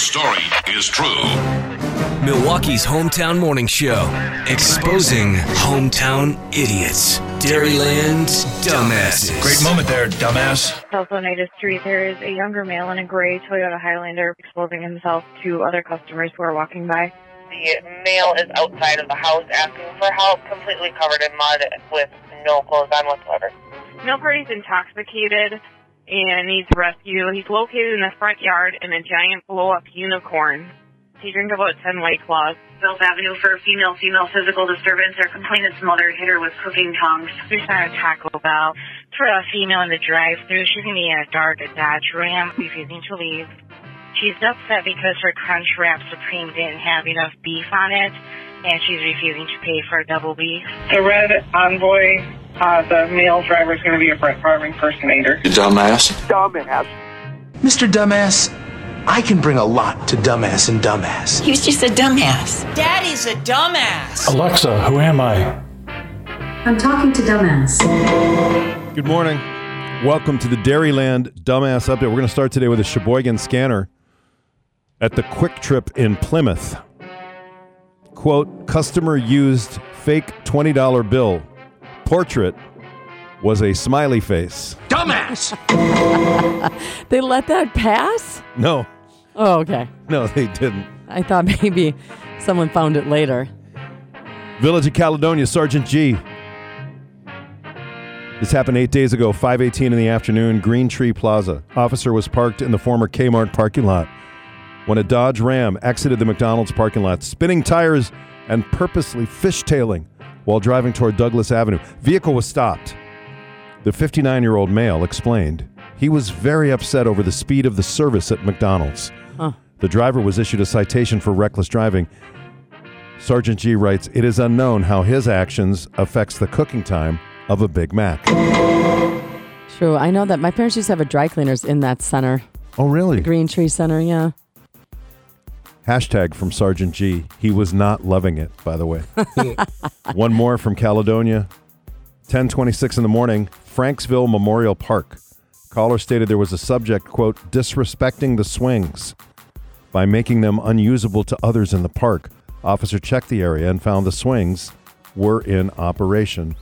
story is true. Milwaukee's hometown morning show, exposing hometown idiots. Dairyland's dumbasses. Great moment there, dumbass. South Oneida Street, there is a younger male in a gray Toyota Highlander exposing himself to other customers who are walking by. The male is outside of the house asking for help, completely covered in mud with no clothes on whatsoever. Male party's intoxicated and needs rescue. He's located in the front yard in a giant blow-up unicorn. He drank about 10 White Claws. Bills Avenue for a female-female physical disturbance. Her complainant's mother hit her with cooking tongs. There's not a Taco Bell. For a female in the drive-through, she's going to be in a dark Dodge Ram, refusing to leave. She's upset because her Crunchwrap Supreme didn't have enough beef on it, and she's refusing to pay for a double beef. The red envoy, uh, the male driver is going to be a Brett Favre impersonator. You dumbass. Mr. Dumbass, I can bring a lot to Dumbass and Dumbass. He was just a dumbass. Daddy's a dumbass. Alexa, who am I? I'm talking to Dumbass. Good morning. Welcome to the Dairyland Dumbass Update. We're going to start today with a Sheboygan scanner at the Kwik Trip in Plymouth. Quote, customer used fake $20 bill. Portrait was a smiley face. Dumbass! They let that pass? No, Oh, okay. no, they didn't. I thought maybe someone found it later. Village of Caledonia, Sergeant G. This happened eight days ago, 5:18 in the afternoon, Green Tree Plaza. Officer was parked in the former Kmart parking lot when a Dodge Ram exited the McDonald's parking lot, spinning tires and purposely fishtailing while driving toward Douglas Avenue. Vehicle was stopped. The 59-year-old male explained he was very upset over the speed of the service at McDonald's. Huh. The driver was issued a citation for reckless driving. Sergeant G writes, "It is unknown how his actions affects the cooking time of a Big Mac." True. I know that my parents used to have a dry cleaners in that center, Oh, really? Green Tree Center. Yeah. Hashtag from Sergeant G. He was not loving it, by the way. One more from Caledonia. 1026 in the morning, Franksville Memorial Park. Caller stated there was a subject, quote, disrespecting the swings by making them unusable to others in the park. Officer checked the area and found the swings were in operation.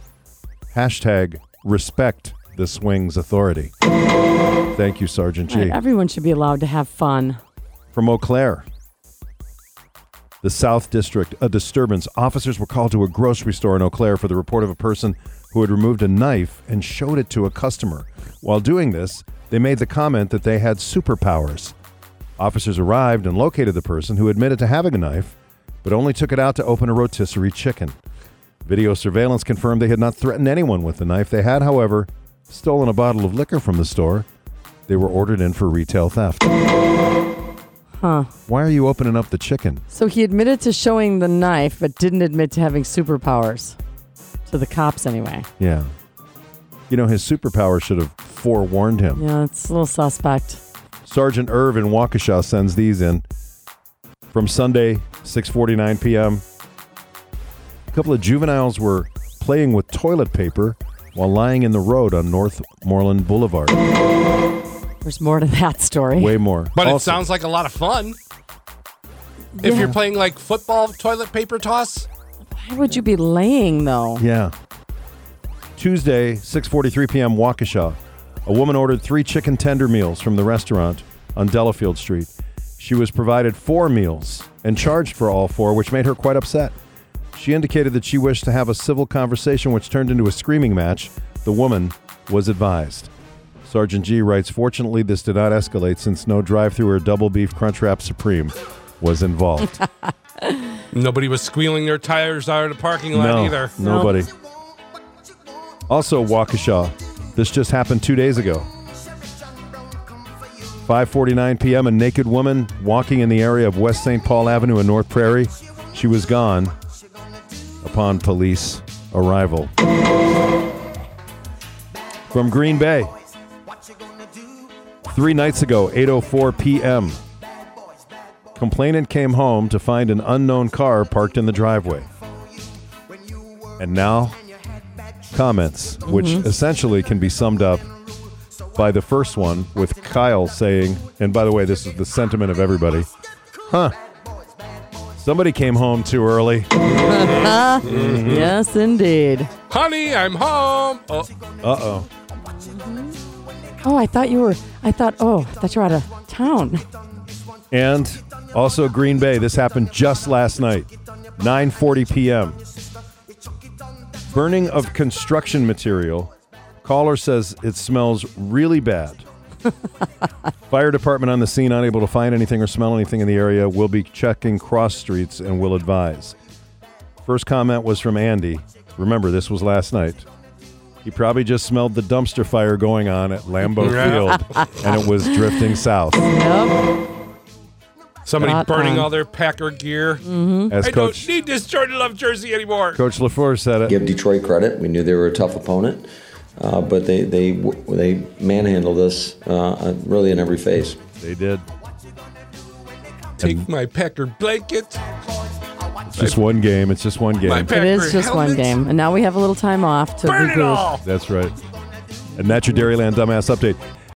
Hashtag respect the swings authority. Thank you, Sergeant G. Right, everyone should be allowed to have fun. From Eau Claire. The South District, a disturbance. Officers were called to a grocery store in Eau Claire for the report of a person who had removed a knife and showed it to a customer. While doing this, they made the comment that they had superpowers. Officers arrived and located the person who admitted to having a knife, but only took it out to open a rotisserie chicken. Video surveillance confirmed they had not threatened anyone with the knife. They had, however, stolen a bottle of liquor from the store. They were ordered in for retail theft. Huh. Why are you opening up the chicken? So he admitted to showing the knife, but didn't admit to having superpowers. To the cops, anyway. Yeah. You know, his superpower should have forewarned him. Yeah, it's a little suspect. Sergeant Irv in Waukesha sends these in from Sunday, 6:49 p.m. A couple of juveniles were playing with toilet paper while lying in the road on Northmoreland Boulevard. There's more to that story. Way more. But it sounds like a lot of fun. If you're playing like football toilet paper toss, Why would you be laying, though? Yeah. Tuesday, 6:43 p.m. Waukesha. A woman ordered 3 chicken tender meals from the restaurant on Delafield Street. She was provided 4 meals and charged for all 4, which made her quite upset. She indicated that she wished to have a civil conversation which turned into a screaming match. The woman was advised. Sergeant G writes, "Fortunately, this did not escalate since no drive-through or double beef Crunchwrap Supreme was involved." nobody was squealing their tires out of the parking lot no, either. Nobody. Also, Waukesha. This just happened two days ago. 5:49 p.m. A naked woman walking in the area of West St. Paul Avenue in North Prairie. She was gone upon police arrival. From Green Bay. Three nights ago, 8:04 p.m. Complainant came home to find an unknown car parked in the driveway. And now, comments, which Mhm. essentially can be summed up by the first one with Kyle saying, and by the way, this is the sentiment of everybody Huh. Somebody came home too early. Yes, indeed. Honey, I'm home. Oh, Uh oh. Oh, I thought you were. I thought. Oh, I thought you were out of town. And also Green Bay. This happened just last night, 9:40 p.m. Burning of construction material. Caller says it smells really bad. Fire department on the scene, unable to find anything or smell anything in the area. Will be checking cross streets and will advise. First comment was from Andy. Remember, this was last night. He probably just smelled the dumpster fire going on at Lambeau Field, and it was drifting south. Yep. somebody Spot burning on. all their Packer gear. Mm-hmm. As I Coach don't need this Jordan Love jersey anymore. Coach LaFleur said it. Give Detroit credit. We knew they were a tough opponent, uh, but they they they manhandled us uh, really in every phase. They did. Take my Packer blanket. It's just one game. It's just one game. My It Packer just one game, and now we have a little time off to Burn it regroup. all. That's right. And that's your Dairyland Dumbass Update.